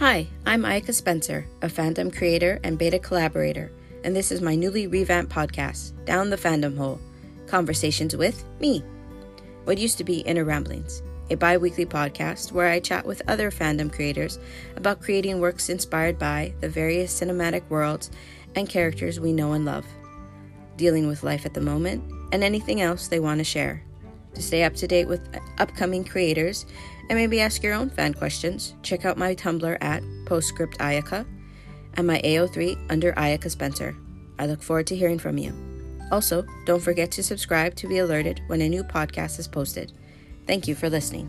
Hi, I'm Ayaka Spencer, a fandom creator and beta collaborator, and this is my newly revamped podcast, Down the Fandom Hole Conversations with Me. What used to be Inner Ramblings, a bi weekly podcast where I chat with other fandom creators about creating works inspired by the various cinematic worlds and characters we know and love, dealing with life at the moment, and anything else they want to share. To stay up to date with upcoming creators and maybe ask your own fan questions, check out my Tumblr at Postscript Ayaka and my AO3 under Ayaka Spencer. I look forward to hearing from you. Also, don't forget to subscribe to be alerted when a new podcast is posted. Thank you for listening.